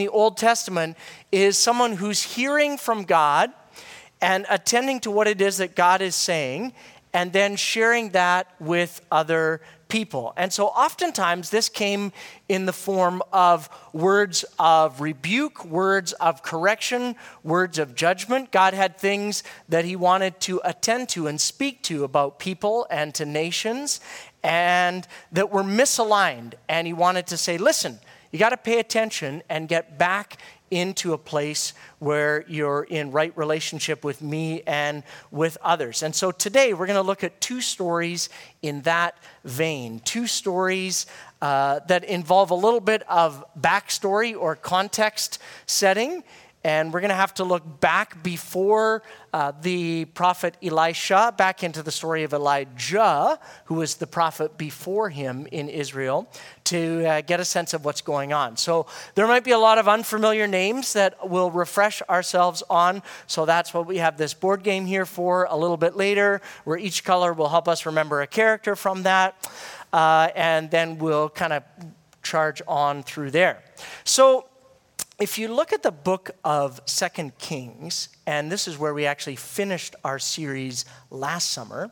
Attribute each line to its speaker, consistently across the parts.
Speaker 1: the Old Testament is someone who's hearing from God and attending to what it is that God is saying, and then sharing that with other people. And so oftentimes this came in the form of words of rebuke, words of correction, words of judgment. God had things that he wanted to attend to and speak to about people and to nations and that were misaligned. And he wanted to say, listen, you got to pay attention and get back into a place where you're in right relationship with me and with others. And so today we're going to look at two stories in that vein, two stories uh, that involve a little bit of backstory or context setting and we're going to have to look back before uh, the prophet Elisha, back into the story of Elijah, who was the prophet before him in Israel, to uh, get a sense of what's going on. So there might be a lot of unfamiliar names that we'll refresh ourselves on. So that's what we have this board game here for a little bit later, where each color will help us remember a character from that. Uh, and then we'll kind of charge on through there. So if you look at the book of Second Kings, and this is where we actually finished our series last summer,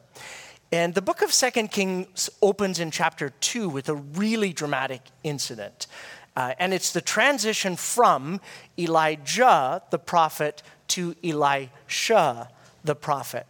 Speaker 1: and the book of Second Kings opens in chapter 2 with a really dramatic incident. Uh, and it's the transition from Elijah, the prophet, to Elisha, the prophet.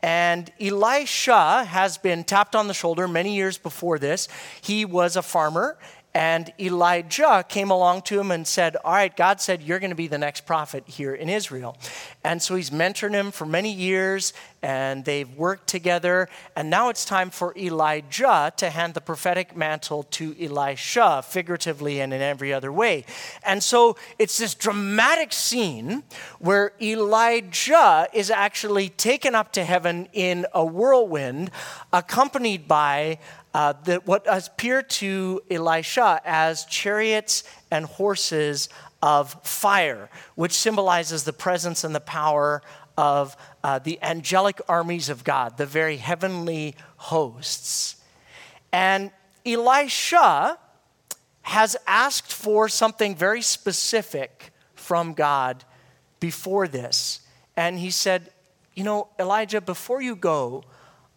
Speaker 1: And Elisha has been tapped on the shoulder many years before this. He was a farmer and Elijah came along to him and said, All right, God said you're going to be the next prophet here in Israel. And so he's mentored him for many years, and they've worked together. And now it's time for Elijah to hand the prophetic mantle to Elisha, figuratively and in every other way. And so it's this dramatic scene where Elijah is actually taken up to heaven in a whirlwind, accompanied by uh, that what appear to Elisha as chariots and horses of fire, which symbolizes the presence and the power of uh, the angelic armies of God, the very heavenly hosts. And Elisha has asked for something very specific from God before this. And he said, You know, Elijah, before you go,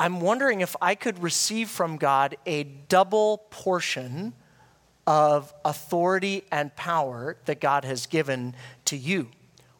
Speaker 1: I'm wondering if I could receive from God a double portion of authority and power that God has given to you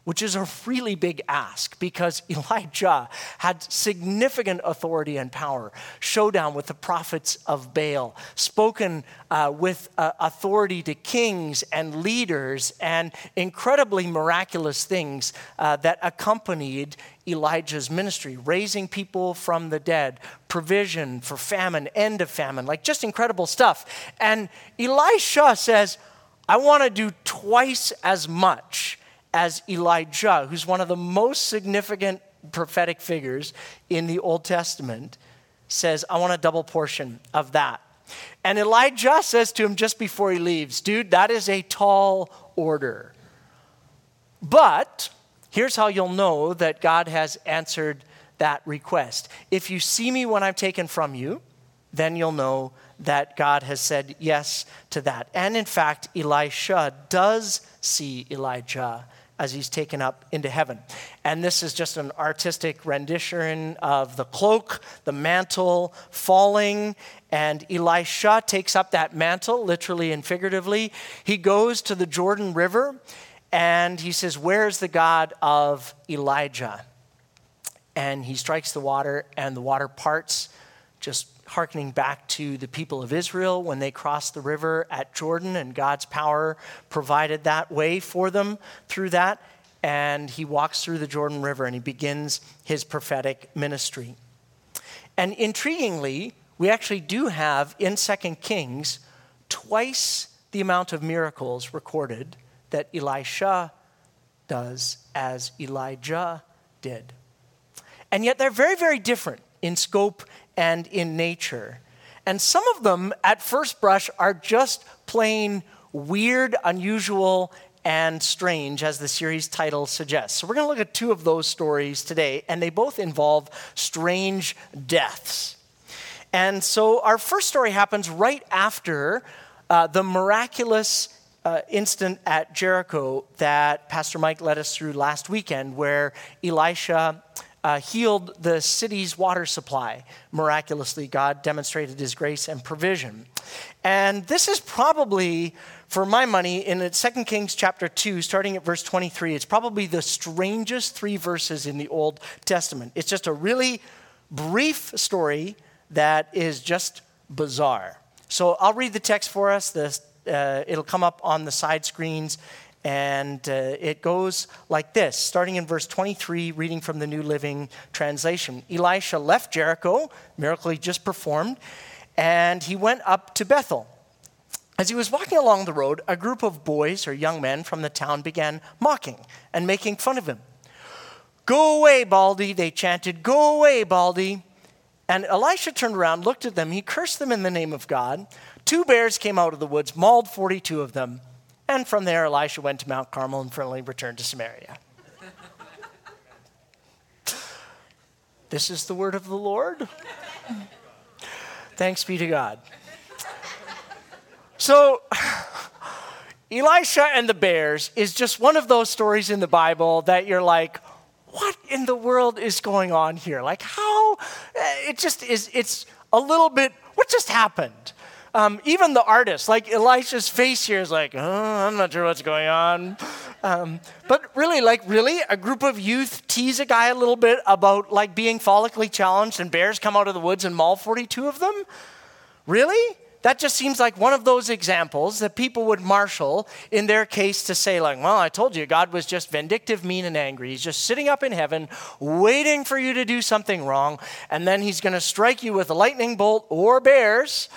Speaker 1: which is a really big ask because Elijah had significant authority and power, showdown with the prophets of Baal, spoken uh, with uh, authority to kings and leaders, and incredibly miraculous things uh, that accompanied Elijah's ministry, raising people from the dead, provision for famine, end of famine, like just incredible stuff. And Elisha says, I want to do twice as much as Elijah, who's one of the most significant prophetic figures in the Old Testament, says, I want a double portion of that. And Elijah says to him just before he leaves, Dude, that is a tall order. But here's how you'll know that God has answered that request. If you see me when I'm taken from you, then you'll know that God has said yes to that. And in fact, Elisha does see Elijah as he's taken up into heaven. And this is just an artistic rendition of the cloak, the mantle falling, and Elisha takes up that mantle, literally and figuratively. He goes to the Jordan River and he says, Where's the God of Elijah? And he strikes the water, and the water parts, just hearkening back to the people of Israel when they crossed the river at Jordan, and God's power provided that way for them through that. And he walks through the Jordan River and he begins his prophetic ministry. And intriguingly, we actually do have in Second Kings twice the amount of miracles recorded that Elisha does as Elijah did. And yet they're very, very different in scope and in nature. And some of them, at first brush, are just plain weird, unusual, and strange, as the series title suggests. So, we're going to look at two of those stories today, and they both involve strange deaths. And so, our first story happens right after uh, the miraculous uh, incident at Jericho that Pastor Mike led us through last weekend, where Elisha uh, healed the city's water supply. Miraculously, God demonstrated his grace and provision. And this is probably, for my money, in 2 Kings chapter 2, starting at verse 23, it's probably the strangest three verses in the Old Testament. It's just a really brief story that is just bizarre. So I'll read the text for us. The, uh, it'll come up on the side screens and uh, it goes like this, starting in verse 23, reading from the New Living Translation. Elisha left Jericho, miracle he just performed, and he went up to Bethel. As he was walking along the road, a group of boys or young men from the town began mocking and making fun of him. Go away, Baldy, they chanted. Go away, Baldy. And Elisha turned around, looked at them. He cursed them in the name of God. Two bears came out of the woods, mauled 42 of them. And from there, Elisha went to Mount Carmel and finally returned to Samaria. this is the word of the Lord. Thanks be to God. So, Elisha and the bears is just one of those stories in the Bible that you're like, what in the world is going on here? Like, how? Eh, it just is, it's a little bit, what just happened? Um, even the artist, like Elisha's face here is like, oh, I'm not sure what's going on. Um, but really, like, really, a group of youth tease a guy a little bit about like being follically challenged, and bears come out of the woods and maul 42 of them? Really? That just seems like one of those examples that people would marshal in their case to say, like, well, I told you, God was just vindictive, mean, and angry. He's just sitting up in heaven, waiting for you to do something wrong, and then he's going to strike you with a lightning bolt or bears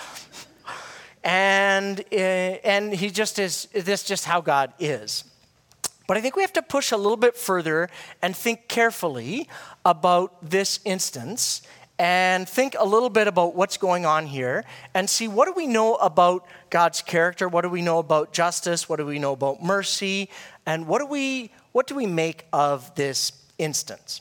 Speaker 1: and, uh, and he just is, this just how God is. But I think we have to push a little bit further and think carefully about this instance and think a little bit about what's going on here and see what do we know about God's character, what do we know about justice, what do we know about mercy, and what do we what do we make of this instance?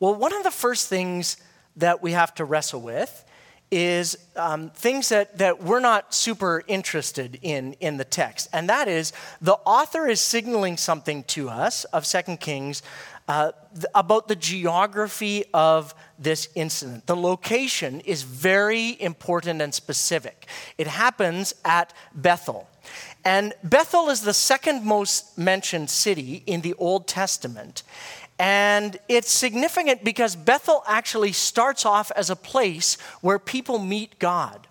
Speaker 1: Well, one of the first things that we have to wrestle with is um, things that, that we're not super interested in in the text. And that is the author is signaling something to us of Second Kings uh, th- about the geography of this incident. The location is very important and specific. It happens at Bethel. And Bethel is the second most mentioned city in the Old Testament. And it's significant because Bethel actually starts off as a place where people meet God.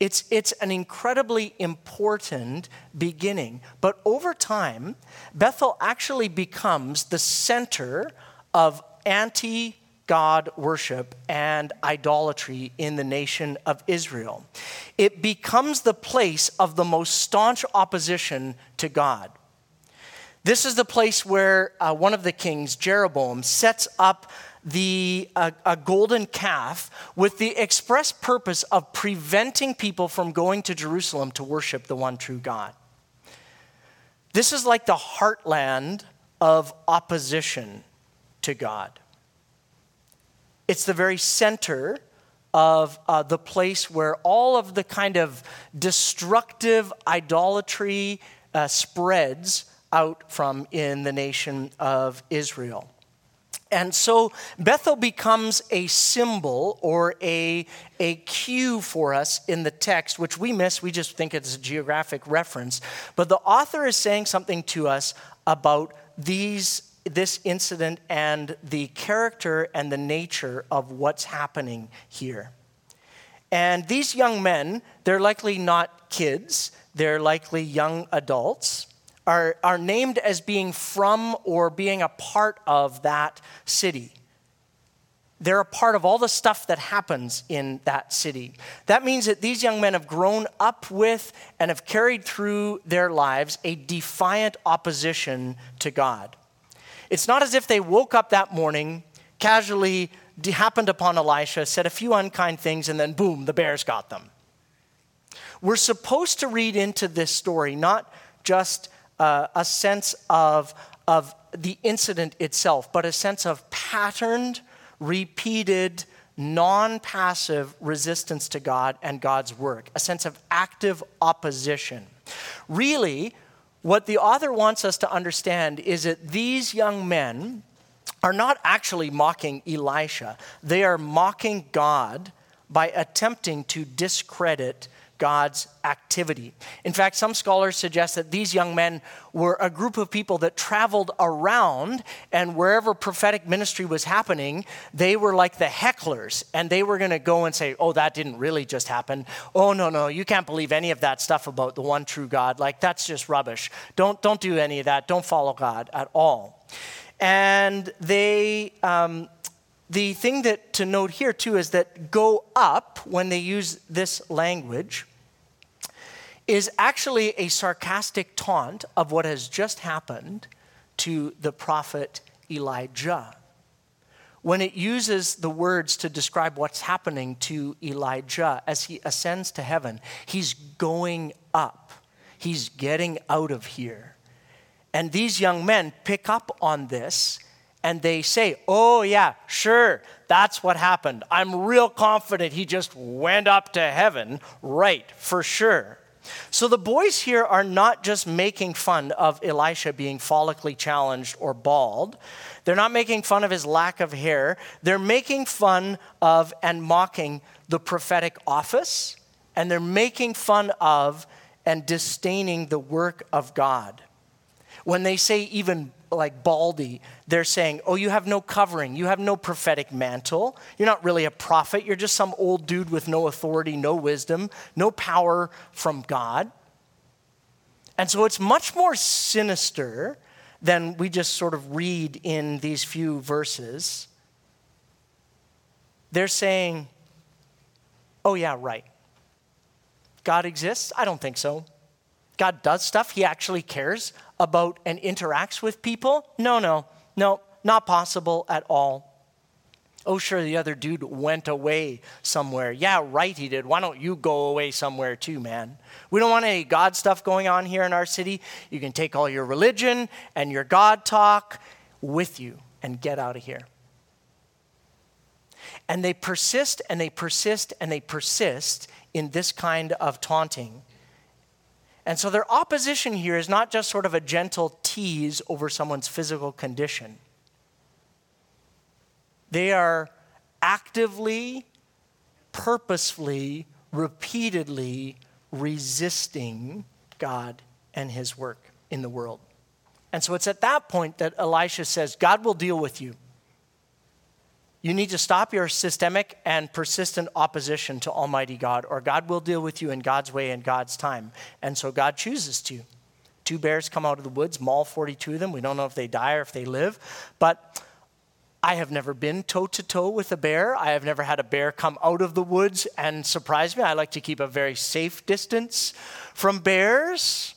Speaker 1: It's, it's an incredibly important beginning. But over time, Bethel actually becomes the center of anti God worship and idolatry in the nation of Israel. It becomes the place of the most staunch opposition to God. This is the place where uh, one of the kings, Jeroboam, sets up the, uh, a golden calf with the express purpose of preventing people from going to Jerusalem to worship the one true God. This is like the heartland of opposition to God. It's the very center of uh, the place where all of the kind of destructive idolatry uh, spreads out from in the nation of Israel. And so Bethel becomes a symbol or a, a cue for us in the text, which we miss. We just think it's a geographic reference. But the author is saying something to us about these, this incident and the character and the nature of what's happening here. And these young men, they're likely not kids, they're likely young adults are, are named as being from or being a part of that city. They're a part of all the stuff that happens in that city. That means that these young men have grown up with and have carried through their lives a defiant opposition to God. It's not as if they woke up that morning, casually happened upon Elisha, said a few unkind things, and then boom, the bears got them. We're supposed to read into this story not just uh, a sense of, of the incident itself, but a sense of patterned, repeated, non passive resistance to God and God's work, a sense of active opposition. Really, what the author wants us to understand is that these young men are not actually mocking Elisha, they are mocking God by attempting to discredit God's activity. In fact, some scholars suggest that these young men were a group of people that traveled around, and wherever prophetic ministry was happening, they were like the hecklers, and they were going to go and say, Oh, that didn't really just happen. Oh, no, no, you can't believe any of that stuff about the one true God. Like, that's just rubbish. Don't, don't do any of that. Don't follow God at all. And they, um, the thing that to note here too is that go up when they use this language is actually a sarcastic taunt of what has just happened to the prophet Elijah. When it uses the words to describe what's happening to Elijah as he ascends to heaven, he's going up, he's getting out of here. And these young men pick up on this and they say, Oh, yeah, sure, that's what happened. I'm real confident he just went up to heaven. Right, for sure. So the boys here are not just making fun of Elisha being follically challenged or bald. They're not making fun of his lack of hair. They're making fun of and mocking the prophetic office, and they're making fun of and disdaining the work of God. When they say even like baldy, they're saying, Oh, you have no covering. You have no prophetic mantle. You're not really a prophet. You're just some old dude with no authority, no wisdom, no power from God. And so it's much more sinister than we just sort of read in these few verses. They're saying, Oh, yeah, right. God exists? I don't think so. God does stuff. He actually cares about and interacts with people? No, no, no, not possible at all. Oh, sure, the other dude went away somewhere. Yeah, right, he did. Why don't you go away somewhere too, man? We don't want any God stuff going on here in our city. You can take all your religion and your God talk with you and get out of here. And they persist and they persist and they persist in this kind of taunting and so their opposition here is not just sort of a gentle tease over someone's physical condition. They are actively, purposefully, repeatedly resisting God and his work in the world. And so it's at that point that Elisha says, God will deal with you. You need to stop your systemic and persistent opposition to Almighty God, or God will deal with you in God's way and God's time. And so God chooses to. Two bears come out of the woods, maul 42 of them. We don't know if they die or if they live. But I have never been toe to toe with a bear. I have never had a bear come out of the woods and surprise me. I like to keep a very safe distance from bears.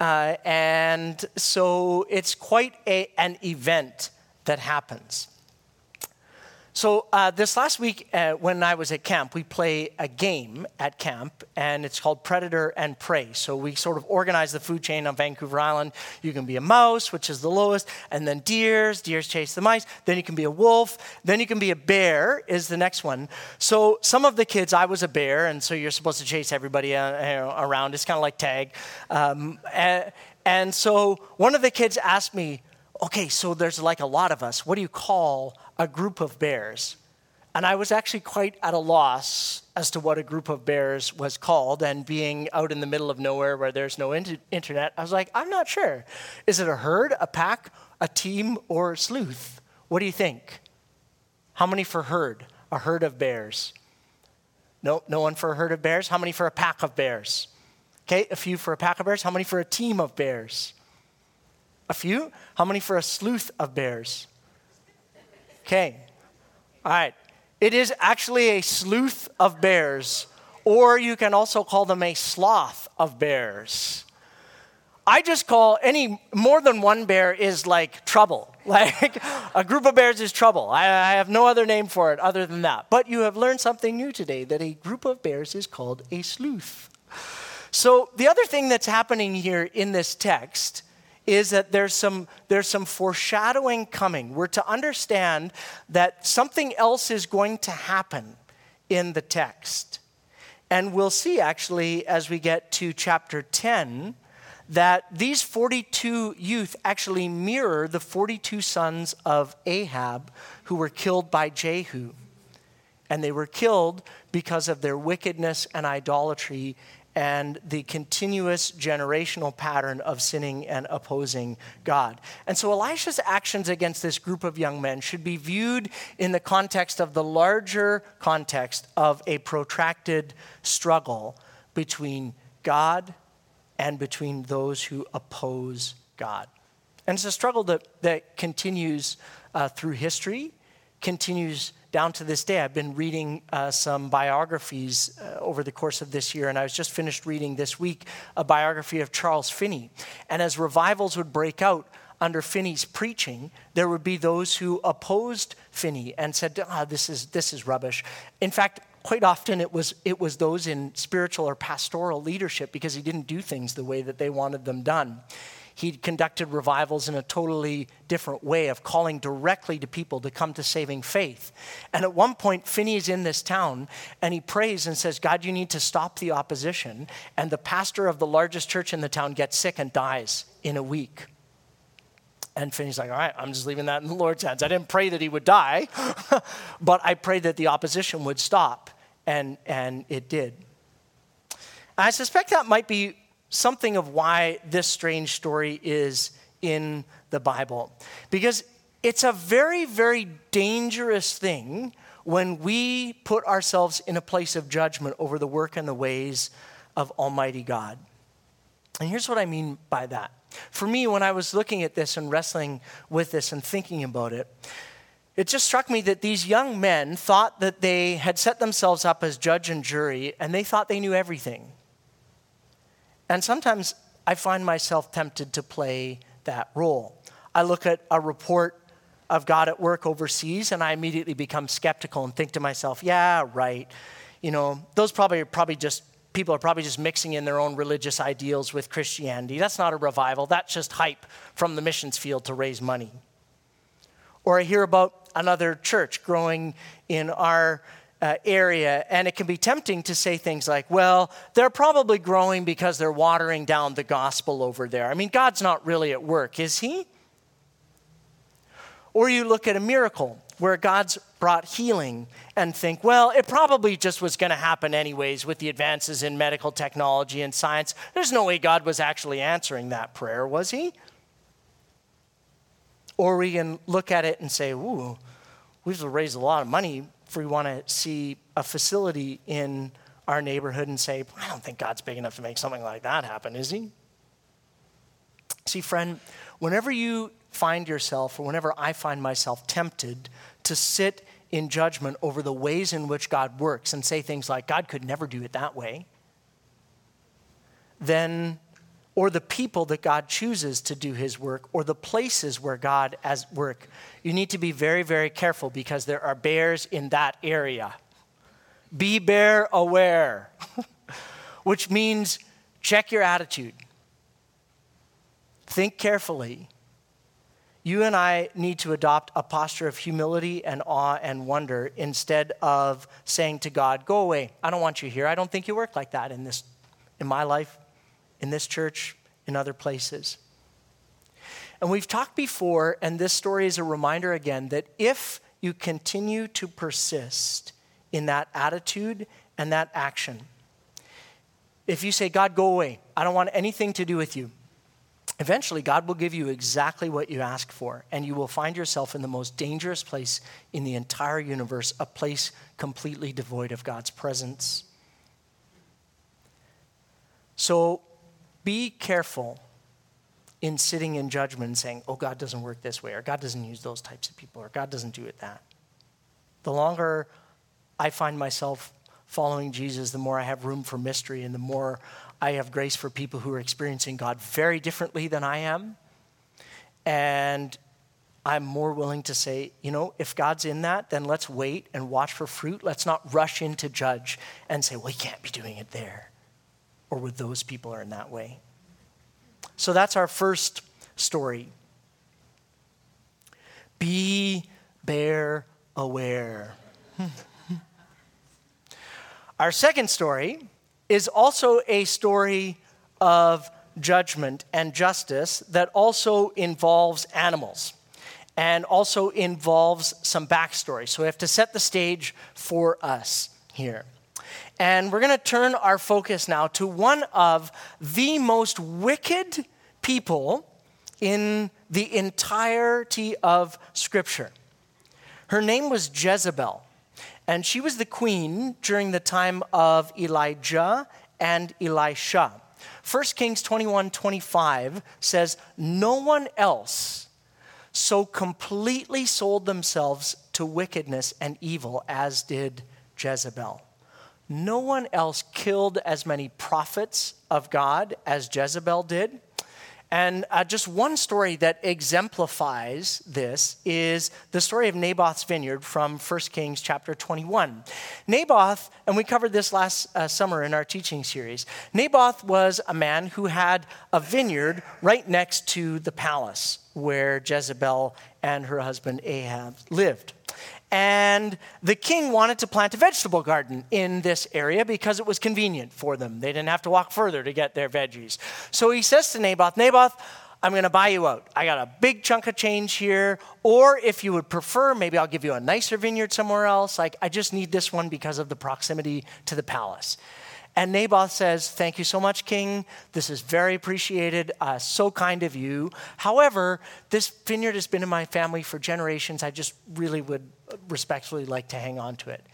Speaker 1: Uh, and so it's quite a, an event that happens. So, uh, this last week uh, when I was at camp, we play a game at camp, and it's called Predator and Prey. So, we sort of organize the food chain on Vancouver Island. You can be a mouse, which is the lowest, and then deers, deers chase the mice. Then you can be a wolf. Then you can be a bear, is the next one. So, some of the kids, I was a bear, and so you're supposed to chase everybody uh, around. It's kind of like tag. Um, and, and so, one of the kids asked me, okay, so there's like a lot of us. What do you call a group of bears. And I was actually quite at a loss as to what a group of bears was called. And being out in the middle of nowhere where there's no inter- internet, I was like, I'm not sure. Is it a herd, a pack, a team, or a sleuth? What do you think? How many for herd? A herd of bears. No, no one for a herd of bears. How many for a pack of bears? Okay, a few for a pack of bears. How many for a team of bears? A few. How many for a sleuth of bears? Okay. All right. It is actually a sleuth of bears, or you can also call them a sloth of bears. I just call any more than one bear is like trouble. Like a group of bears is trouble. I, I, have no other name for it other than that. But you have learned something new today that a group of bears is called a sleuth. So the other thing that's happening here in this text is that there's some, there's some foreshadowing coming. We're to understand that something else is going to happen in the text. And we'll see actually as we get to chapter 10 that these 42 youth actually mirror the 42 sons of Ahab who were killed by Jehu. And they were killed because of their wickedness and idolatry and the continuous generational pattern of sinning and opposing God. And so Elisha's actions against this group of young men should be viewed in the context of the larger context of a protracted struggle between God and between those who oppose God. And it's a struggle that, that continues uh, through history, continues down to this day. I've been reading uh, some biographies uh, over the course of this year, and I was just finished reading this week a biography of Charles Finney. And as revivals would break out, under Finney's preaching, there would be those who opposed Finney and said, ah, this is, this is rubbish. In fact, quite often it was, it was those in spiritual or pastoral leadership because he didn't do things the way that they wanted them done. He conducted revivals in a totally different way of calling directly to people to come to saving faith. And at one point, Finney is in this town and he prays and says, God, you need to stop the opposition. And the pastor of the largest church in the town gets sick and dies in a week. And Finney's like, all right, I'm just leaving that in the Lord's hands. I didn't pray that he would die, but I prayed that the opposition would stop, and, and it did. I suspect that might be something of why this strange story is in the Bible. Because it's a very, very dangerous thing when we put ourselves in a place of judgment over the work and the ways of Almighty God. And here's what I mean by that. For me, when I was looking at this and wrestling with this and thinking about it, it just struck me that these young men thought that they had set themselves up as judge and jury and they thought they knew everything. And sometimes I find myself tempted to play that role. I look at a report of God at work overseas and I immediately become skeptical and think to myself, yeah, right. You know, those probably are probably just people are probably just mixing in their own religious ideals with Christianity. That's not a revival, that's just hype from the missions field to raise money. Or I hear about another church growing in our uh, area, and it can be tempting to say things like, well, they're probably growing because they're watering down the gospel over there. I mean, God's not really at work, is He? Or you look at a miracle where God's brought healing and think, well, it probably just was going to happen anyways with the advances in medical technology and science. There's no way God was actually answering that prayer, was He? Or we can look at it and say, ooh, we've raised a lot of money if we want to see a facility in our neighborhood and say, I don't think God's big enough to make something like that happen, is He? See, friend, whenever you find yourself, or whenever I find myself tempted to sit in judgment over the ways in which God works and say things like, God could never do it that way, then or the people that God chooses to do his work or the places where God as work. You need to be very very careful because there are bears in that area. Be bear aware. Which means check your attitude. Think carefully. You and I need to adopt a posture of humility and awe and wonder instead of saying to God, "Go away. I don't want you here. I don't think you work like that in this in my life in this church, in other places. And we've talked before, and this story is a reminder again that if you continue to persist in that attitude and that action, if you say, God, go away, I don't want anything to do with you, eventually God will give you exactly what you ask for, and you will find yourself in the most dangerous place in the entire universe, a place completely devoid of God's presence. So be careful in sitting in judgment and saying, oh, God doesn't work this way, or God doesn't use those types of people, or God doesn't do it that. The longer I find myself following Jesus, the more I have room for mystery, and the more I have grace for people who are experiencing God very differently than I am. And I'm more willing to say, you know, if God's in that, then let's wait and watch for fruit. Let's not rush in to judge and say, well, he can't be doing it there or with those people are in that way. So that's our first story. Be bear aware. our second story is also a story of judgment and justice that also involves animals and also involves some backstory. So we have to set the stage for us here. And we're going to turn our focus now to one of the most wicked people in the entirety of Scripture. Her name was Jezebel, and she was the queen during the time of Elijah and Elisha. 1 Kings 21 25 says, No one else so completely sold themselves to wickedness and evil as did Jezebel. No one else killed as many prophets of God as Jezebel did. And uh, just one story that exemplifies this is the story of Naboth's vineyard from 1 Kings chapter 21. Naboth, and we covered this last uh, summer in our teaching series, Naboth was a man who had a vineyard right next to the palace where Jezebel and her husband Ahab lived. And the king wanted to plant a vegetable garden in this area because it was convenient for them. They didn't have to walk further to get their veggies. So he says to Naboth, Naboth, I'm going to buy you out. I got a big chunk of change here. Or if you would prefer, maybe I'll give you a nicer vineyard somewhere else. Like, I just need this one because of the proximity to the palace. And Naboth says, Thank you so much, King. This is very appreciated. Uh, so kind of you. However, this vineyard has been in my family for generations. I just really would respectfully like to hang on to it.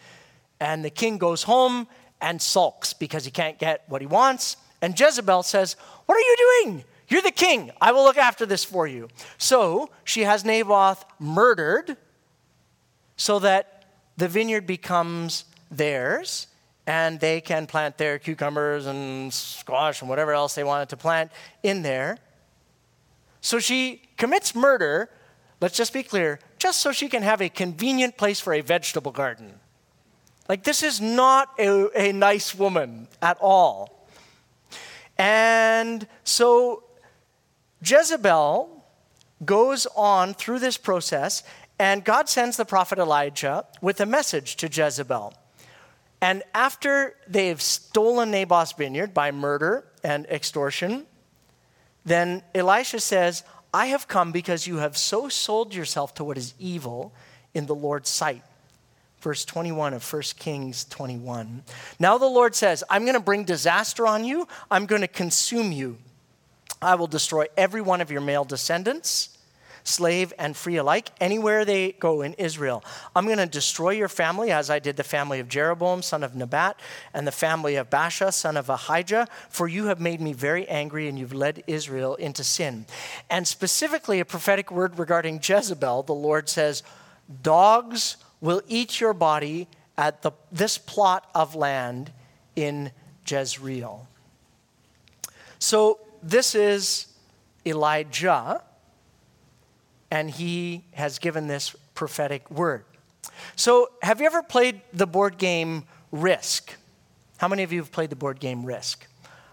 Speaker 1: And the king goes home and sulks because he can't get what he wants. And Jezebel says, What are you doing? You're the king. I will look after this for you. So she has Naboth murdered so that the vineyard becomes theirs and they can plant their cucumbers and squash and whatever else they wanted to plant in there. So she commits murder, let's just be clear, just so she can have a convenient place for a vegetable garden. Like, this is not a, a nice woman at all. And so Jezebel goes on through this process, and God sends the prophet Elijah with a message to Jezebel. And after they've stolen Naboth's vineyard by murder and extortion, then Elisha says, I have come because you have so sold yourself to what is evil in the Lord's sight. Verse 21 of 1 Kings 21. Now the Lord says, I'm going to bring disaster on you, I'm going to consume you. I will destroy every one of your male descendants slave and free alike, anywhere they go in Israel. I'm going to destroy your family as I did the family of Jeroboam, son of Nebat, and the family of Baasha, son of Ahijah, for you have made me very angry and you've led Israel into sin. And specifically, a prophetic word regarding Jezebel, the Lord says, Dogs will eat your body at the, this plot of land in Jezreel. So, this is Elijah and he has given this prophetic word. So, have you ever played the board game Risk? How many of you have played the board game Risk?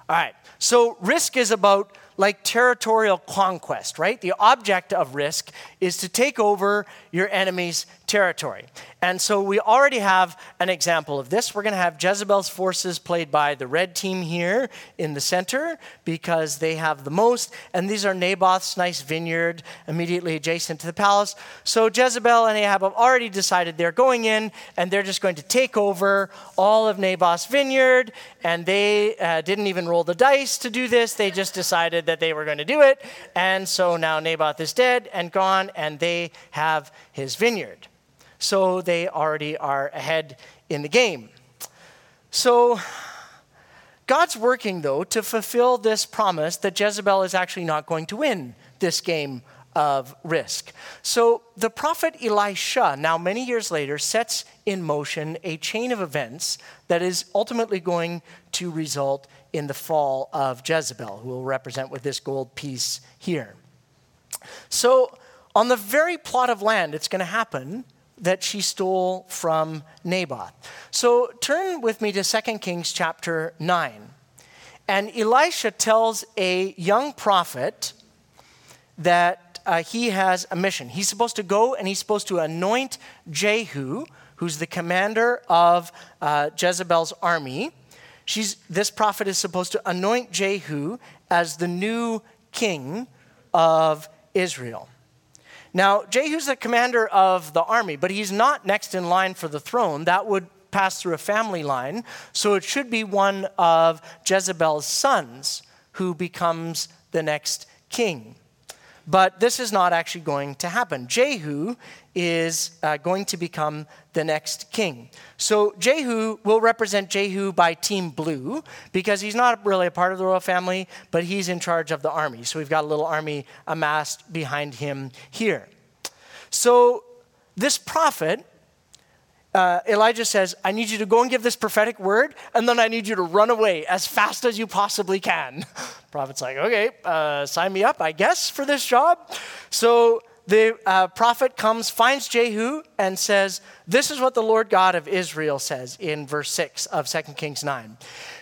Speaker 1: All right. So, Risk is about like territorial conquest, right? The object of Risk is to take over your enemy's territory. And so we already have an example of this. We're going to have Jezebel's forces played by the red team here in the center because they have the most. And these are Naboth's nice vineyard immediately adjacent to the palace. So Jezebel and Ahab have already decided they're going in and they're just going to take over all of Naboth's vineyard. And they uh, didn't even roll the dice to do this, they just decided that they were going to do it. And so now Naboth is dead and gone, and they have his vineyard so they already are ahead in the game. So, God's working, though, to fulfill this promise that Jezebel is actually not going to win this game of risk. So, the prophet Elisha, now many years later, sets in motion a chain of events that is ultimately going to result in the fall of Jezebel, who will represent with this gold piece here. So, on the very plot of land it's going to happen, that she stole from Naboth. So turn with me to 2 Kings chapter 9. And Elisha tells a young prophet that uh, he has a mission. He's supposed to go and he's supposed to anoint Jehu, who's the commander of uh, Jezebel's army. she's, this prophet is supposed to anoint Jehu as the new king of Israel. Now, Jehu's the commander of the army, but he's not next in line for the throne. That would pass through a family line. So it should be one of Jezebel's sons who becomes the next king. But this is not actually going to happen. Jehu is uh, going to become the next king. So Jehu will represent Jehu by Team Blue because he's not really a part of the royal family, but he's in charge of the army. So we've got a little army amassed behind him here. So this prophet uh, Elijah says, I need you to go and give this prophetic word, and then I need you to run away as fast as you possibly can. Prophet's like, okay, uh, sign me up, I guess, for this job. So the uh, prophet comes, finds Jehu, and says, This is what the Lord God of Israel says in verse 6 of 2 Kings 9.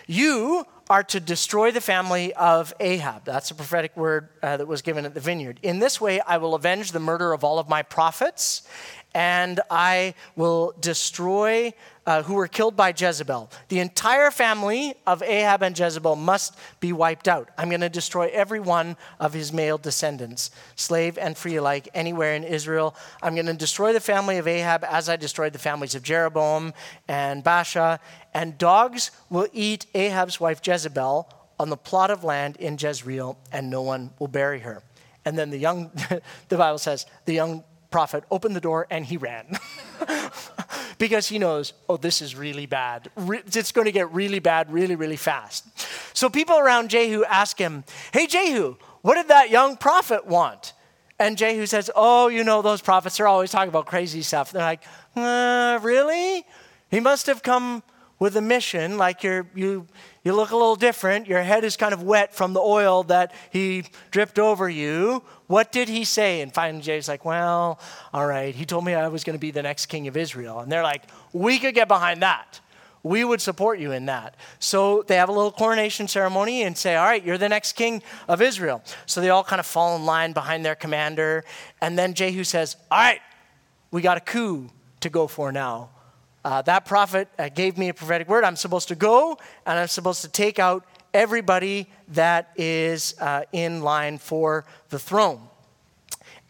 Speaker 1: You are to destroy the family of Ahab. That's a prophetic word uh, that was given at the vineyard. In this way, I will avenge the murder of all of my prophets and I will destroy uh, who were killed by Jezebel. The entire family of Ahab and Jezebel must be wiped out. I'm going to destroy every one of his male descendants, slave and free alike, anywhere in Israel. I'm going to destroy the family of Ahab as I destroyed the families of Jeroboam and Baasha. And dogs will eat Ahab's wife Jezebel on the plot of land in Jezreel, and no one will bury her. And then the young, the Bible says, the young prophet opened the door and he ran. because he knows, oh, this is really bad. It's going to get really bad really, really fast. So people around Jehu ask him, hey, Jehu, what did that young prophet want? And Jehu says, oh, you know, those prophets are always talking about crazy stuff. They're like, uh, really? He must have come with a mission, like you're, you, you look a little different. Your head is kind of wet from the oil that he dripped over you. What did he say? And finally, Jay's like, Well, all right. He told me I was going to be the next king of Israel. And they're like, We could get behind that. We would support you in that. So they have a little coronation ceremony and say, All right, you're the next king of Israel. So they all kind of fall in line behind their commander. And then Jehu says, All right, we got a coup to go for now. Uh, that prophet uh, gave me a prophetic word. I'm supposed to go and I'm supposed to take out everybody that is uh, in line for the throne.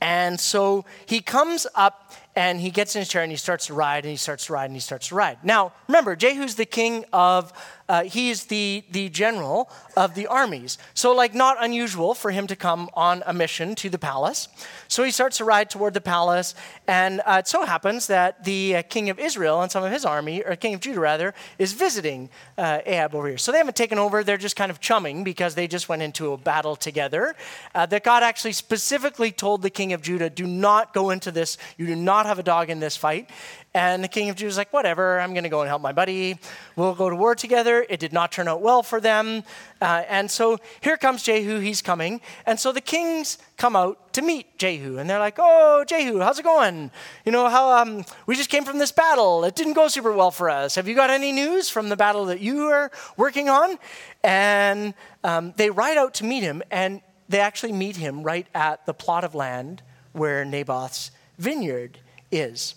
Speaker 1: And so he comes up and he gets in his chair and he starts to ride and he starts to ride and he starts to ride. Now, remember, Jehu's the king of uh, he is the, the general of the armies. So, like, not unusual for him to come on a mission to the palace. So he starts to ride toward the palace, and uh, it so happens that the uh, king of Israel and some of his army, or king of Judah rather, is visiting uh, Ahab over here. So they haven't taken over, they're just kind of chumming because they just went into a battle together. Uh, that God actually specifically told the king of Judah, do not go into this, you do not have a dog in this fight. And the king of Judah is like, whatever, I'm going to go and help my buddy. We'll go to war together. It did not turn out well for them. Uh, and so here comes Jehu, he's coming. And so the kings come out to meet Jehu. And they're like, oh, Jehu, how's it going? You know, how um, we just came from this battle. It didn't go super well for us. Have you got any news from the battle that you are working on? And um, they ride out to meet him. And they actually meet him right at the plot of land where Naboth's vineyard is.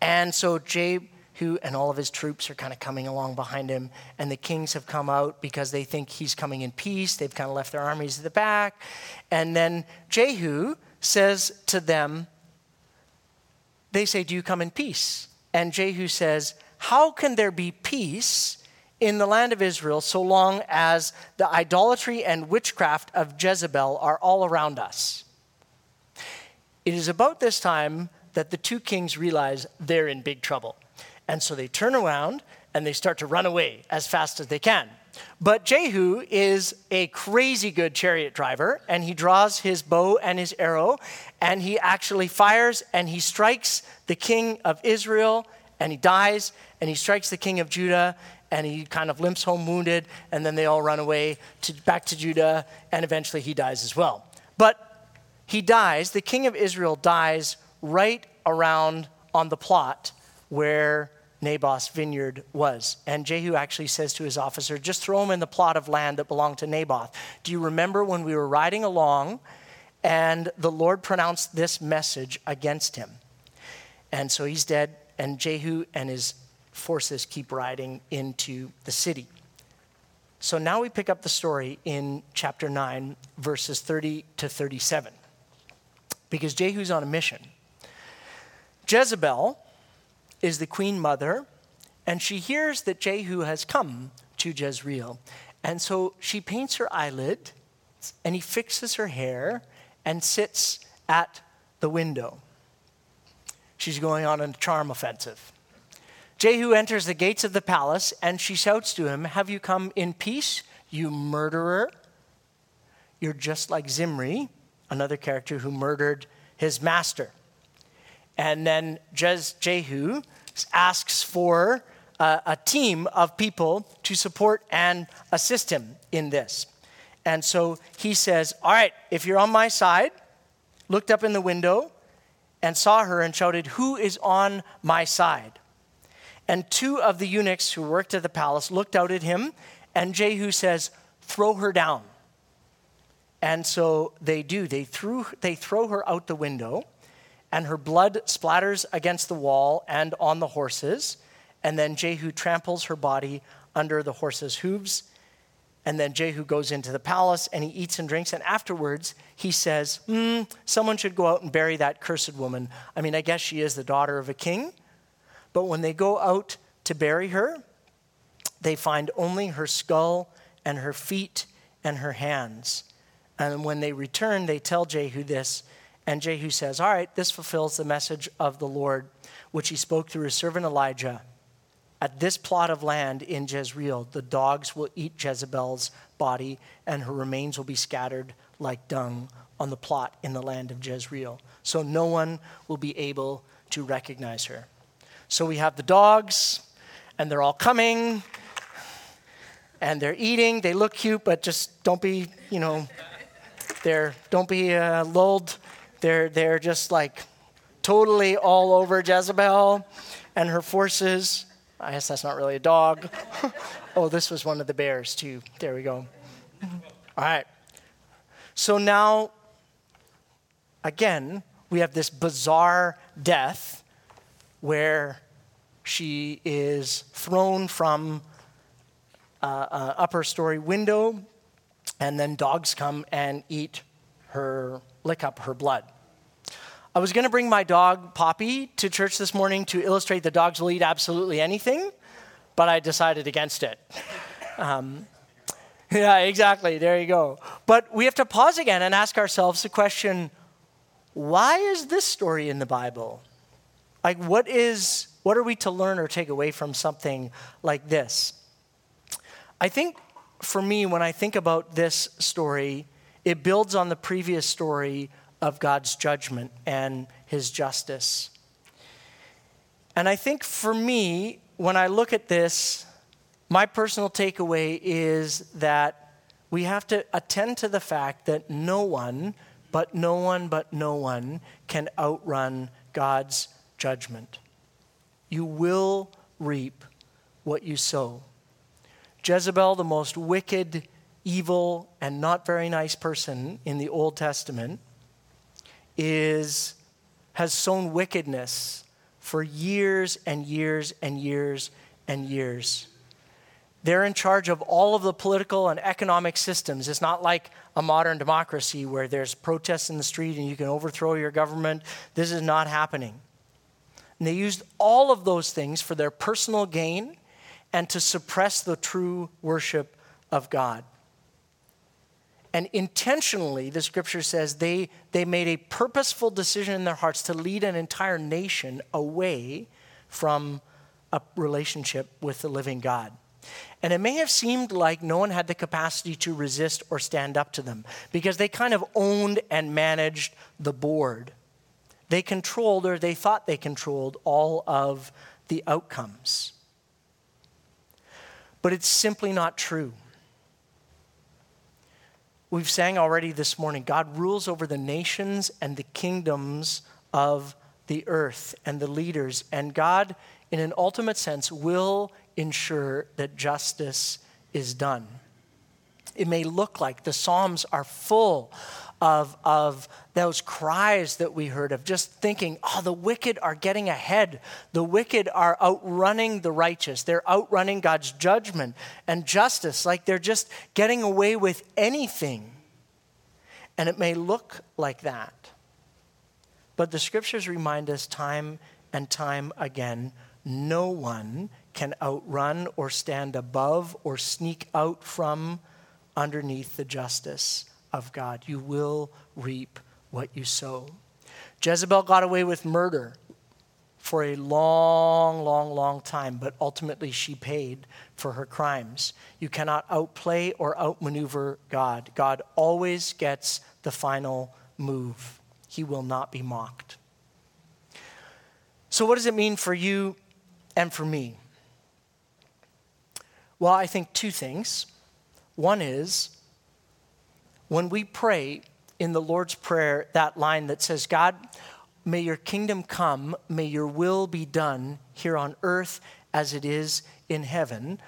Speaker 1: And so Jehu and all of his troops are kind of coming along behind him, and the kings have come out because they think he's coming in peace. They've kind of left their armies at the back. And then Jehu says to them, They say, Do you come in peace? And Jehu says, How can there be peace? in the land of Israel so long as the idolatry and witchcraft of Jezebel are all around us. It is about this time that the two kings realize they're in big trouble. And so they turn around and they start to run away as fast as they can. But Jehu is a crazy good chariot driver, and he draws his bow and his arrow, and he actually fires and he strikes the king of Israel, and he dies, and he strikes the king of Judah, and he kind of limps home wounded, and then they all run away to, back to Judah, and eventually he dies as well. But he dies, the king of Israel dies right around on the plot where Naboth's vineyard was. And Jehu actually says to his officer, just throw him in the plot of land that belonged to Naboth. Do you remember when we were riding along and the Lord pronounced this message against him? And so he's dead, and Jehu and his forces keep riding into the city. So now we pick up the story in chapter 9, verses 30 to 37, because Jehu's on a mission. Jezebel is the queen mother, and she hears that Jehu has come to Jezreel. And so she paints her eyelid, and he fixes her hair and sits at the window. She's going on a charm offensive. Jehu enters the gates of the palace, and she shouts to him, Have you come in peace, you murderer? You're just like Zimri, another character who murdered his master. And then Jehu asks for a, a team of people to support and assist him in this. And so he says, All right, if you're on my side, looked up in the window and saw her and shouted, Who is on my side? And two of the eunuchs who worked at the palace looked out at him, and Jehu says, Throw her down. And so they do. They, threw, they throw her out the window, and her blood splatters against the wall and on the horses. And then Jehu tramples her body under the horses' hooves. And then Jehu goes into the palace and he eats and drinks. And afterwards, he says, hmm, Someone should go out and bury that cursed woman. I mean, I guess she is the daughter of a king. But when they go out to bury her, they find only her skull and her feet and her hands. And when they return, they tell Jehu this. And Jehu says, All right, this fulfills the message of the Lord, which he spoke through his servant Elijah. At this plot of land in Jezreel, the dogs will eat Jezebel's body, and her remains will be scattered like dung on the plot in the land of Jezreel. So no one will be able to recognize her. So we have the dogs, and they're all coming, and they're eating. They look cute, but just don't be, you know, they're don't be uh, lulled. They're they're just like totally all over Jezebel and her forces. I guess that's not really a dog. oh, this was one of the bears too. There we go. All right. So now, again, we have this bizarre death where she is thrown from an upper story window, and then dogs come and eat her, lick up her blood. I was going to bring my dog Poppy to church this morning to illustrate that dogs will eat absolutely anything, but I decided against it. Um, yeah, exactly. There you go. But we have to pause again and ask ourselves the question why is this story in the Bible? Like, what is, what are we to learn or take away from something like this? I think for me, when I think about this story, it builds on the previous story of God's judgment and his justice. And I think for me, when I look at this, my personal takeaway is that we have to attend to the fact that no one, but no one, but no one can outrun God's judgment. You will reap what you sow. Jezebel, the most wicked, evil, and not very nice person in the Old Testament, is, has sown wickedness for years and years and years and years. They're in charge of all of the political and economic systems. It's not like a modern democracy where there's protests in the street and you can overthrow your government. This is not happening. And they used all of those things for their personal gain and to suppress the true worship of God. And intentionally, the scripture says they, they made a purposeful decision in their hearts to lead an entire nation away from a relationship with the living God. And it may have seemed like no one had the capacity to resist or stand up to them because they kind of owned and managed the board. They controlled, or they thought they controlled, all of the outcomes. But it's simply not true. We've sang already this morning God rules over the nations and the kingdoms of the earth and the leaders. And God, in an ultimate sense, will ensure that justice is done. It may look like the Psalms are full of, of those cries that we heard of just thinking, oh, the wicked are getting ahead. The wicked are outrunning the righteous. They're outrunning God's judgment and justice. Like they're just getting away with anything. And it may look like that. But the scriptures remind us time and time again no one can outrun or stand above or sneak out from underneath the justice of God. You will reap what you sow. Jezebel got away with murder for a long, long, long time, but ultimately she paid for her crimes. You cannot outplay or outmaneuver God. God always gets the final move, He will not be mocked. So, what does it mean for you and for me? Well, I think two things. One is when we pray in the Lord's Prayer, that line that says, God, may your kingdom come, may your will be done here on earth as it is in heaven.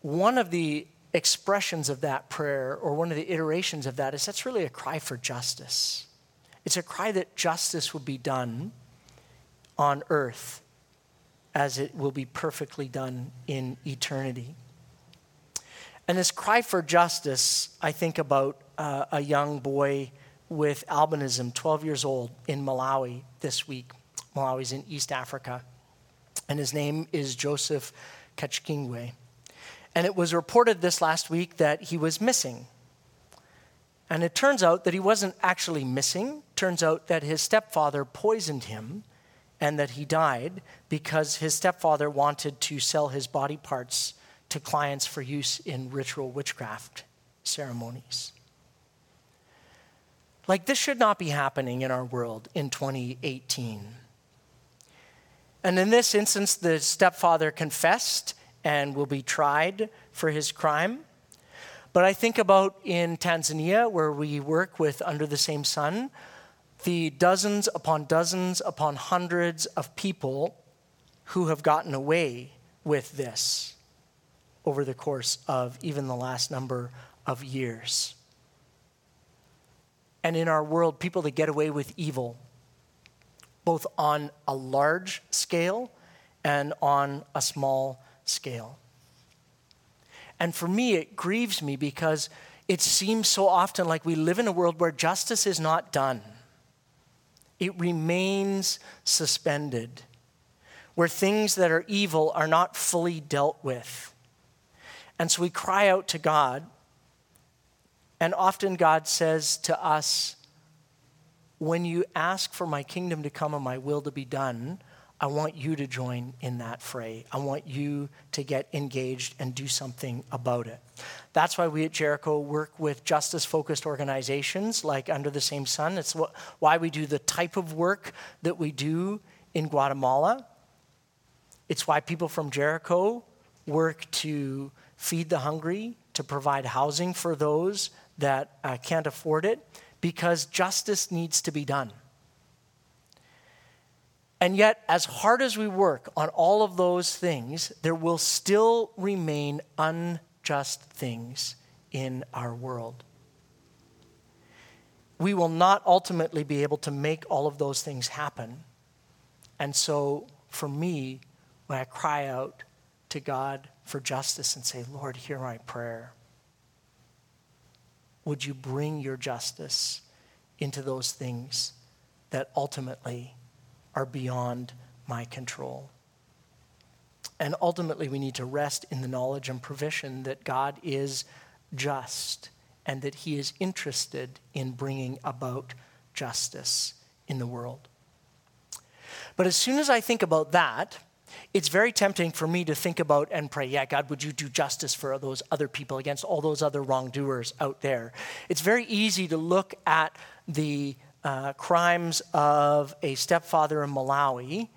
Speaker 1: One of the expressions of that prayer, or one of the iterations of that, is that's really a cry for justice. It's a cry that justice will be done on earth as it will be perfectly done in eternity. And this cry for justice, I think about uh, a young boy with albinism, 12 years old, in Malawi this week. Malawi's in East Africa. And his name is Joseph Kachkingwe. And it was reported this last week that he was missing. And it turns out that he wasn't actually missing. Turns out that his stepfather poisoned him and that he died because his stepfather wanted to sell his body parts to clients for use in ritual witchcraft ceremonies. Like, this should not be happening in our world in 2018. And in this instance, the stepfather confessed and will be tried for his crime. But I think about in Tanzania, where we work with Under the Same Sun, the dozens upon dozens upon hundreds of people who have gotten away with this over the course of even the last number of years. And in our world, people that get away with evil, both on a large scale and on a small scale. And for me, it grieves me because it seems so often like we live in a world where justice is not done it remains suspended, where things that are evil are not fully dealt with. And so we cry out to God, and often God says to us, When you ask for my kingdom to come and my will to be done, I want you to join in that fray. I want you to get engaged and do something about it. That's why we at Jericho work with justice focused organizations like Under the Same Sun. It's what, why we do the type of work that we do in Guatemala. It's why people from Jericho work to feed the hungry, to provide housing for those that uh, can't afford it, because justice needs to be done. And yet, as hard as we work on all of those things, there will still remain unjust things in our world. We will not ultimately be able to make all of those things happen. And so, for me, when I cry out to God for justice and say, Lord, hear my prayer, would you bring your justice into those things that ultimately are beyond my control. And ultimately, we need to rest in the knowledge and provision that God is just and that He is interested in bringing about justice in the world. But as soon as I think about that, it's very tempting for me to think about and pray, yeah, God, would you do justice for those other people against all those other wrongdoers out there? It's very easy to look at the uh, crimes of a stepfather in Malawi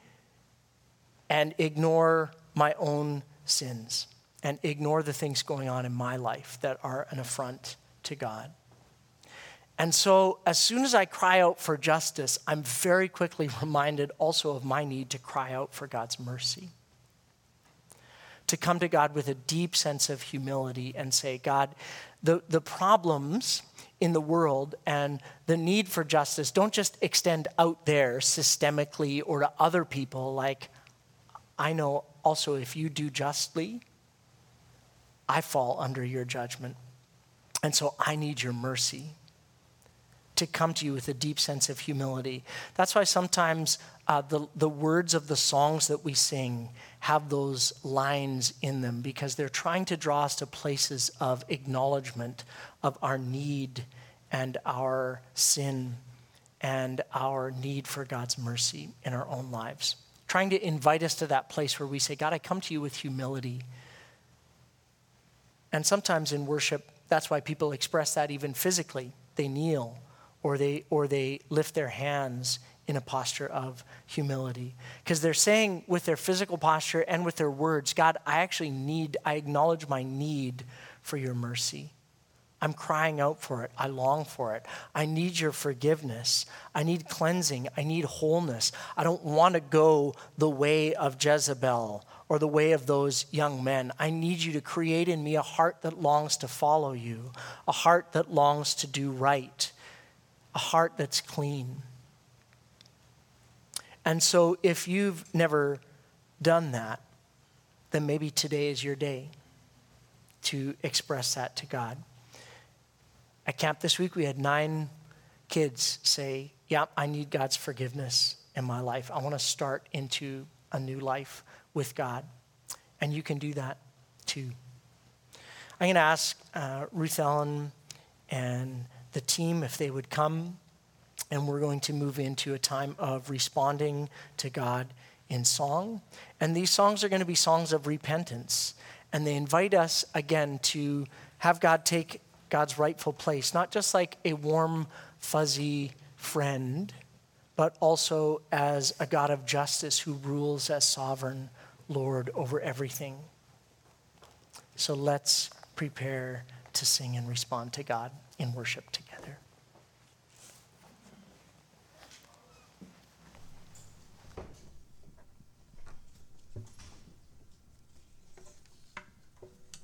Speaker 1: and ignore my own sins and ignore the things going on in my life that are an affront to God. And so, as soon as I cry out for justice, I'm very quickly reminded also of my need to cry out for God's mercy. To come to God with a deep sense of humility and say, God, the, the problems in the world and the need for justice don't just extend out there systemically or to other people. Like, I know also if you do justly, I fall under your judgment. And so I need your mercy to come to you with a deep sense of humility. That's why sometimes uh, the, the words of the songs that we sing have those lines in them because they're trying to draw us to places of acknowledgement of our need and our sin and our need for God's mercy in our own lives. Trying to invite us to that place where we say, God, I come to you with humility. And sometimes in worship, that's why people express that even physically. They kneel or they, or they lift their hands in a posture of humility. Because they're saying with their physical posture and with their words, God, I actually need, I acknowledge my need for your mercy. I'm crying out for it. I long for it. I need your forgiveness. I need cleansing. I need wholeness. I don't want to go the way of Jezebel or the way of those young men. I need you to create in me a heart that longs to follow you, a heart that longs to do right, a heart that's clean. And so, if you've never done that, then maybe today is your day to express that to God. At camp this week, we had nine kids say, Yeah, I need God's forgiveness in my life. I want to start into a new life with God. And you can do that too. I'm going to ask uh, Ruth Ellen and the team if they would come and we're going to move into a time of responding to God in song. And these songs are going to be songs of repentance. And they invite us again to have God take God's rightful place, not just like a warm, fuzzy friend, but also as a God of justice who rules as sovereign Lord over everything. So let's prepare to sing and respond to God in worship together.